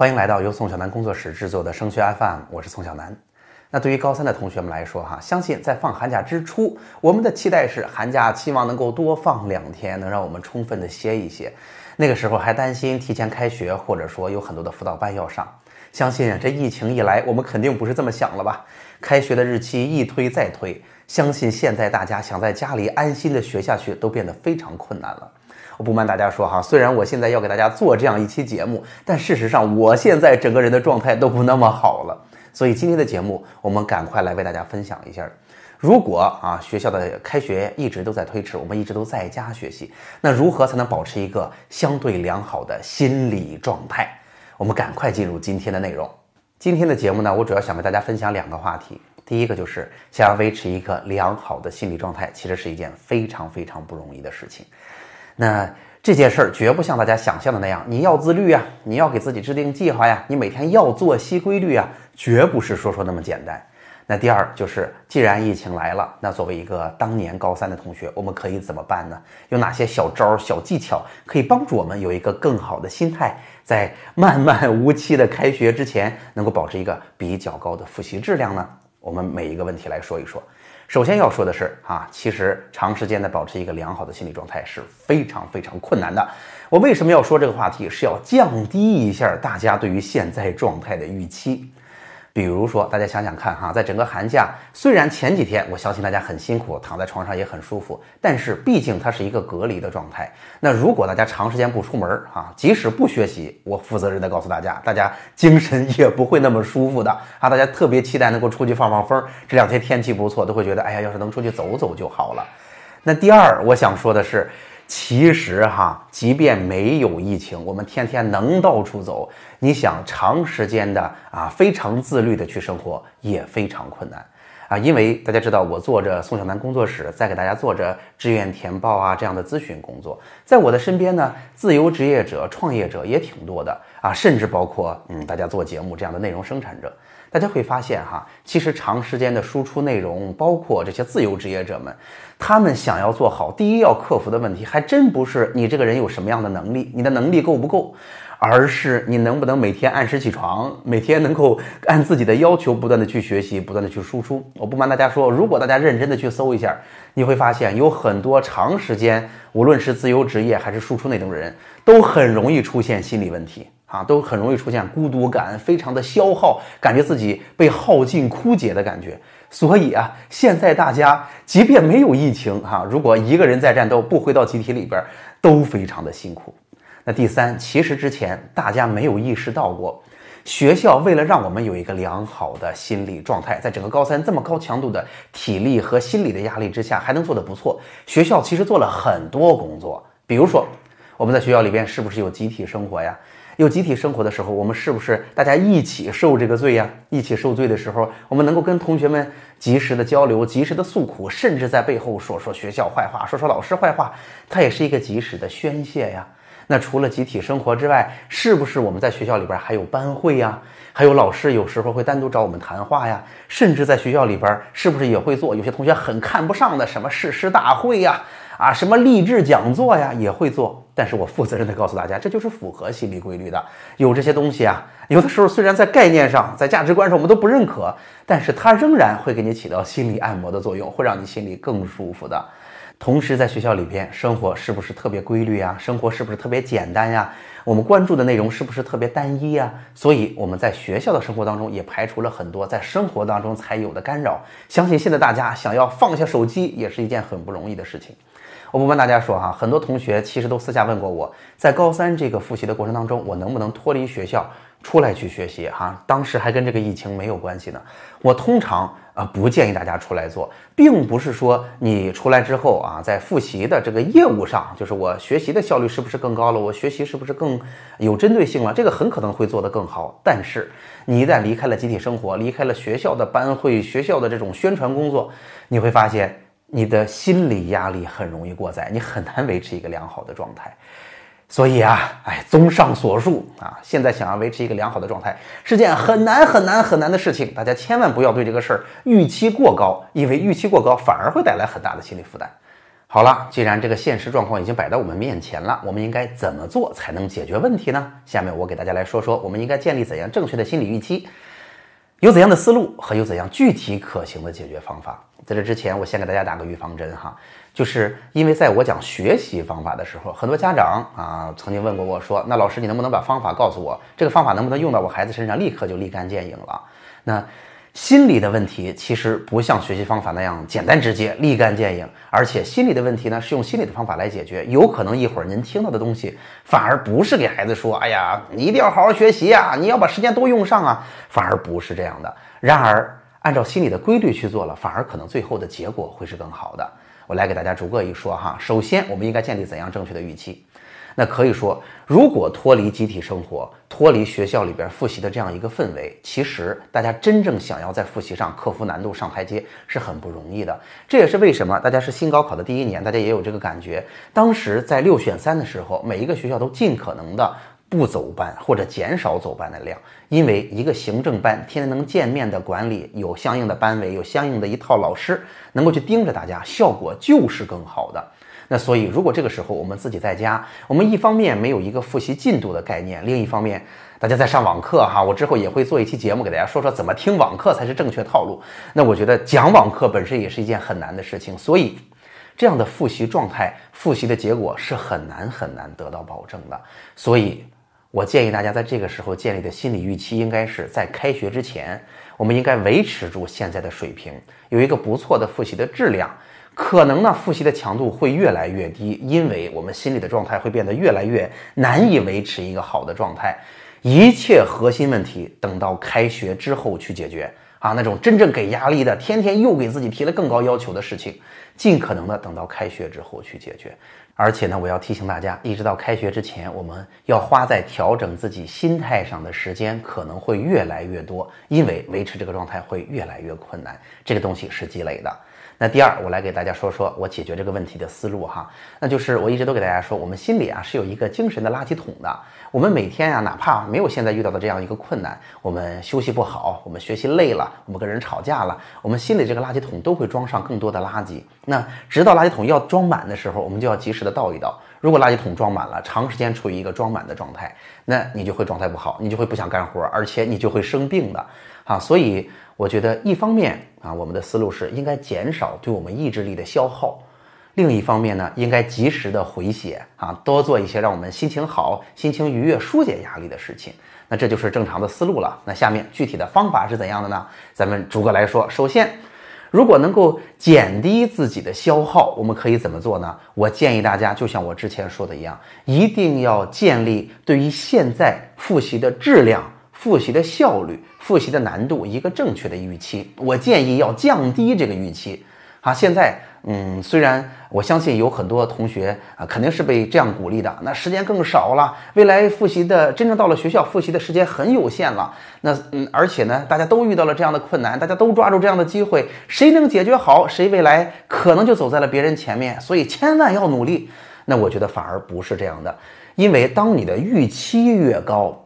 欢迎来到由宋小南工作室制作的升学 FM，我是宋小南。那对于高三的同学们来说，哈，相信在放寒假之初，我们的期待是寒假期望能够多放两天，能让我们充分的歇一歇。那个时候还担心提前开学，或者说有很多的辅导班要上。相信这疫情一来，我们肯定不是这么想了吧？开学的日期一推再推，相信现在大家想在家里安心的学下去，都变得非常困难了。我不瞒大家说哈，虽然我现在要给大家做这样一期节目，但事实上我现在整个人的状态都不那么好了。所以今天的节目，我们赶快来为大家分享一下。如果啊学校的开学一直都在推迟，我们一直都在家学习，那如何才能保持一个相对良好的心理状态？我们赶快进入今天的内容。今天的节目呢，我主要想为大家分享两个话题。第一个就是想要维持一个良好的心理状态，其实是一件非常非常不容易的事情。那这件事儿绝不像大家想象的那样，你要自律啊，你要给自己制定计划呀，你每天要作息规律啊，绝不是说说那么简单。那第二就是，既然疫情来了，那作为一个当年高三的同学，我们可以怎么办呢？有哪些小招、小技巧可以帮助我们有一个更好的心态，在漫漫无期的开学之前，能够保持一个比较高的复习质量呢？我们每一个问题来说一说。首先要说的是啊，其实长时间的保持一个良好的心理状态是非常非常困难的。我为什么要说这个话题？是要降低一下大家对于现在状态的预期。比如说，大家想想看哈，在整个寒假，虽然前几天我相信大家很辛苦，躺在床上也很舒服，但是毕竟它是一个隔离的状态。那如果大家长时间不出门儿哈，即使不学习，我负责任的告诉大家，大家精神也不会那么舒服的啊。大家特别期待能够出去放放风，这两天天气不错，都会觉得哎呀，要是能出去走走就好了。那第二，我想说的是。其实哈，即便没有疫情，我们天天能到处走，你想长时间的啊，非常自律的去生活也非常困难啊。因为大家知道，我做着宋小南工作室，在给大家做着志愿填报啊这样的咨询工作，在我的身边呢，自由职业者、创业者也挺多的啊，甚至包括嗯，大家做节目这样的内容生产者。大家会发现哈，其实长时间的输出内容，包括这些自由职业者们，他们想要做好，第一要克服的问题，还真不是你这个人有什么样的能力，你的能力够不够，而是你能不能每天按时起床，每天能够按自己的要求不断的去学习，不断的去输出。我不瞒大家说，如果大家认真的去搜一下，你会发现有很多长时间，无论是自由职业还是输出内容的人，都很容易出现心理问题。啊，都很容易出现孤独感，非常的消耗，感觉自己被耗尽、枯竭的感觉。所以啊，现在大家即便没有疫情，哈，如果一个人在战斗，不回到集体里边，都非常的辛苦。那第三，其实之前大家没有意识到过，学校为了让我们有一个良好的心理状态，在整个高三这么高强度的体力和心理的压力之下，还能做得不错。学校其实做了很多工作，比如说，我们在学校里边是不是有集体生活呀？有集体生活的时候，我们是不是大家一起受这个罪呀？一起受罪的时候，我们能够跟同学们及时的交流，及时的诉苦，甚至在背后说说学校坏话，说说老师坏话，它也是一个及时的宣泄呀。那除了集体生活之外，是不是我们在学校里边还有班会呀？还有老师有时候会单独找我们谈话呀？甚至在学校里边，是不是也会做有些同学很看不上的什么誓师大会呀？啊，什么励志讲座呀，也会做。但是我负责任的告诉大家，这就是符合心理规律的。有这些东西啊，有的时候虽然在概念上、在价值观上我们都不认可，但是它仍然会给你起到心理按摩的作用，会让你心里更舒服的。同时，在学校里边生活是不是特别规律啊？生活是不是特别简单呀？我们关注的内容是不是特别单一呀？所以我们在学校的生活当中也排除了很多在生活当中才有的干扰。相信现在大家想要放下手机也是一件很不容易的事情。我不瞒大家说哈，很多同学其实都私下问过我，在高三这个复习的过程当中，我能不能脱离学校出来去学习？哈，当时还跟这个疫情没有关系呢。我通常啊不建议大家出来做，并不是说你出来之后啊，在复习的这个业务上，就是我学习的效率是不是更高了？我学习是不是更有针对性了？这个很可能会做得更好。但是你一旦离开了集体生活，离开了学校的班会、学校的这种宣传工作，你会发现。你的心理压力很容易过载，你很难维持一个良好的状态。所以啊，哎，综上所述啊，现在想要维持一个良好的状态是件很难很难很难的事情。大家千万不要对这个事儿预期过高，因为预期过高反而会带来很大的心理负担。好了，既然这个现实状况已经摆到我们面前了，我们应该怎么做才能解决问题呢？下面我给大家来说说，我们应该建立怎样正确的心理预期，有怎样的思路和有怎样具体可行的解决方法。在这之前，我先给大家打个预防针哈，就是因为在我讲学习方法的时候，很多家长啊曾经问过我说，那老师你能不能把方法告诉我？这个方法能不能用到我孩子身上，立刻就立竿见影了？那。心理的问题其实不像学习方法那样简单直接、立竿见影，而且心理的问题呢是用心理的方法来解决。有可能一会儿您听到的东西，反而不是给孩子说：“哎呀，你一定要好好学习呀，你要把时间都用上啊。”反而不是这样的。然而，按照心理的规律去做了，反而可能最后的结果会是更好的。我来给大家逐个一说哈。首先，我们应该建立怎样正确的预期？那可以说，如果脱离集体生活，脱离学校里边复习的这样一个氛围，其实大家真正想要在复习上克服难度、上台阶是很不容易的。这也是为什么大家是新高考的第一年，大家也有这个感觉。当时在六选三的时候，每一个学校都尽可能的不走班或者减少走班的量，因为一个行政班天天能见面的管理，有相应的班委，有相应的一套老师，能够去盯着大家，效果就是更好的。那所以，如果这个时候我们自己在家，我们一方面没有一个复习进度的概念，另一方面大家在上网课哈，我之后也会做一期节目给大家说说怎么听网课才是正确套路。那我觉得讲网课本身也是一件很难的事情，所以这样的复习状态、复习的结果是很难很难得到保证的。所以我建议大家在这个时候建立的心理预期，应该是在开学之前，我们应该维持住现在的水平，有一个不错的复习的质量。可能呢，复习的强度会越来越低，因为我们心理的状态会变得越来越难以维持一个好的状态。一切核心问题等到开学之后去解决啊，那种真正给压力的，天天又给自己提了更高要求的事情，尽可能的等到开学之后去解决。而且呢，我要提醒大家，一直到开学之前，我们要花在调整自己心态上的时间可能会越来越多，因为维持这个状态会越来越困难。这个东西是积累的。那第二，我来给大家说说我解决这个问题的思路哈，那就是我一直都给大家说，我们心里啊是有一个精神的垃圾桶的。我们每天啊，哪怕没有现在遇到的这样一个困难，我们休息不好，我们学习累了，我们跟人吵架了，我们心里这个垃圾桶都会装上更多的垃圾。那直到垃圾桶要装满的时候，我们就要及时的倒一倒。如果垃圾桶装满了，长时间处于一个装满的状态，那你就会状态不好，你就会不想干活，而且你就会生病的。啊，所以我觉得一方面啊，我们的思路是应该减少对我们意志力的消耗；另一方面呢，应该及时的回血啊，多做一些让我们心情好、心情愉悦、疏解压力的事情。那这就是正常的思路了。那下面具体的方法是怎样的呢？咱们逐个来说。首先，如果能够减低自己的消耗，我们可以怎么做呢？我建议大家，就像我之前说的一样，一定要建立对于现在复习的质量。复习的效率、复习的难度，一个正确的预期，我建议要降低这个预期。啊，现在，嗯，虽然我相信有很多同学啊，肯定是被这样鼓励的，那时间更少了，未来复习的真正到了学校复习的时间很有限了。那，嗯，而且呢，大家都遇到了这样的困难，大家都抓住这样的机会，谁能解决好，谁未来可能就走在了别人前面。所以千万要努力。那我觉得反而不是这样的，因为当你的预期越高。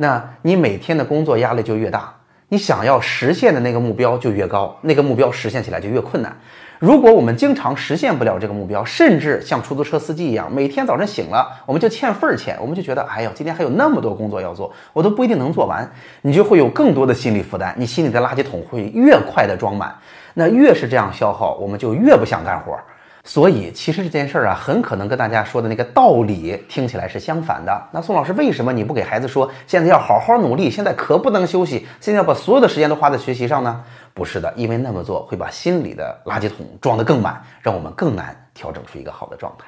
那你每天的工作压力就越大，你想要实现的那个目标就越高，那个目标实现起来就越困难。如果我们经常实现不了这个目标，甚至像出租车司机一样，每天早晨醒了我们就欠份儿钱，我们就觉得，哎呦，今天还有那么多工作要做，我都不一定能做完，你就会有更多的心理负担，你心里的垃圾桶会越快的装满。那越是这样消耗，我们就越不想干活儿。所以，其实这件事儿啊，很可能跟大家说的那个道理听起来是相反的。那宋老师，为什么你不给孩子说，现在要好好努力，现在可不能休息，现在要把所有的时间都花在学习上呢？不是的，因为那么做会把心里的垃圾桶装得更满，让我们更难调整出一个好的状态。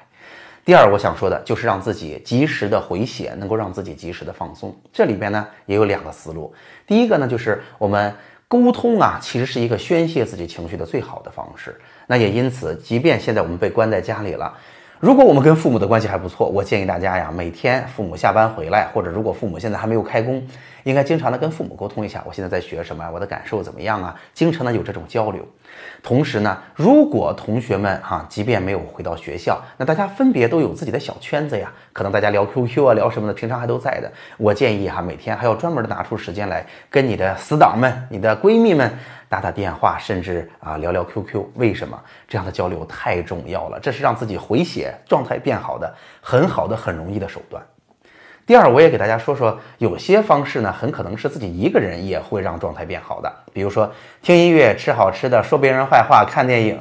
第二，我想说的就是让自己及时的回血，能够让自己及时的放松。这里边呢，也有两个思路。第一个呢，就是我们。沟通啊，其实是一个宣泄自己情绪的最好的方式。那也因此，即便现在我们被关在家里了。如果我们跟父母的关系还不错，我建议大家呀，每天父母下班回来，或者如果父母现在还没有开工，应该经常的跟父母沟通一下，我现在在学什么，我的感受怎么样啊？经常的有这种交流。同时呢，如果同学们哈，即便没有回到学校，那大家分别都有自己的小圈子呀，可能大家聊 QQ 啊，聊什么的，平常还都在的。我建议哈，每天还要专门的拿出时间来跟你的死党们、你的闺蜜们。打打电话，甚至啊聊聊 QQ。为什么这样的交流太重要了？这是让自己回血、状态变好的很好的、很容易的手段。第二，我也给大家说说，有些方式呢，很可能是自己一个人也会让状态变好的。比如说听音乐、吃好吃的、说别人坏话、看电影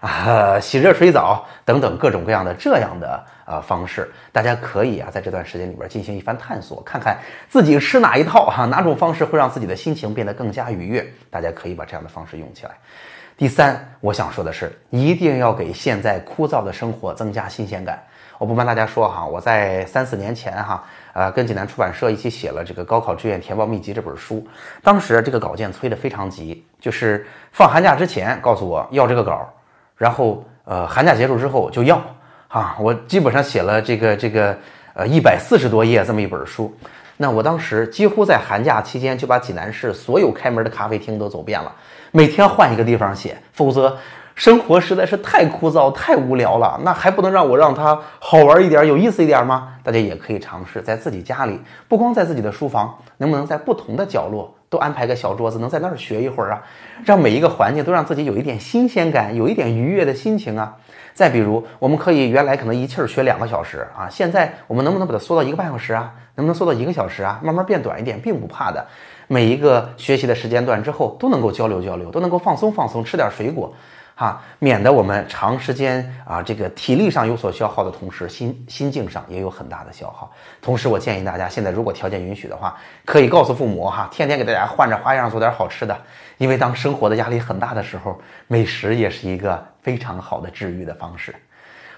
啊、洗热水澡等等各种各样的这样的呃方式，大家可以啊在这段时间里边进行一番探索，看看自己吃哪一套哈，哪种方式会让自己的心情变得更加愉悦。大家可以把这样的方式用起来。第三，我想说的是，一定要给现在枯燥的生活增加新鲜感。我不瞒大家说哈，我在三四年前哈，呃，跟济南出版社一起写了这个高考志愿填报秘籍这本书。当时这个稿件催得非常急，就是放寒假之前告诉我要这个稿，然后呃寒假结束之后就要啊。我基本上写了这个这个呃一百四十多页这么一本书。那我当时几乎在寒假期间就把济南市所有开门的咖啡厅都走遍了，每天换一个地方写，否则。生活实在是太枯燥、太无聊了，那还不能让我让它好玩一点、有意思一点吗？大家也可以尝试在自己家里，不光在自己的书房，能不能在不同的角落都安排个小桌子，能在那儿学一会儿啊？让每一个环境都让自己有一点新鲜感，有一点愉悦的心情啊。再比如，我们可以原来可能一气儿学两个小时啊，现在我们能不能把它缩到一个半小时啊？能不能缩到一个小时啊？慢慢变短一点，并不怕的。每一个学习的时间段之后，都能够交流交流，都能够放松放松，吃点水果。哈，免得我们长时间啊，这个体力上有所消耗的同时，心心境上也有很大的消耗。同时，我建议大家现在如果条件允许的话，可以告诉父母哈，天天给大家换着花样做点好吃的，因为当生活的压力很大的时候，美食也是一个非常好的治愈的方式。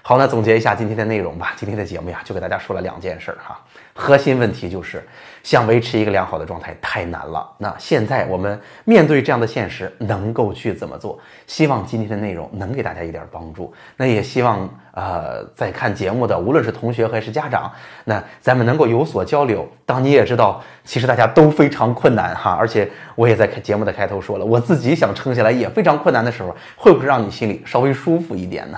好，那总结一下今天的内容吧。今天的节目呀，就给大家说了两件事儿哈。核心问题就是想维持一个良好的状态太难了。那现在我们面对这样的现实，能够去怎么做？希望今天的内容能给大家一点帮助。那也希望呃，在看节目的无论是同学还是家长，那咱们能够有所交流。当你也知道，其实大家都非常困难哈，而且我也在节目的开头说了，我自己想撑下来也非常困难的时候，会不会让你心里稍微舒服一点呢？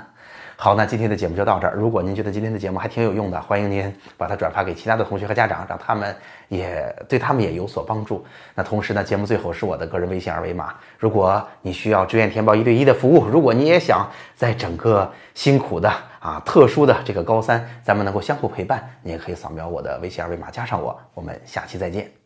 好，那今天的节目就到这儿。如果您觉得今天的节目还挺有用的，欢迎您把它转发给其他的同学和家长，让他们也对他们也有所帮助。那同时呢，节目最后是我的个人微信二维码。如果你需要志愿填报一对一的服务，如果你也想在整个辛苦的啊特殊的这个高三，咱们能够相互陪伴，你也可以扫描我的微信二维码加上我。我们下期再见。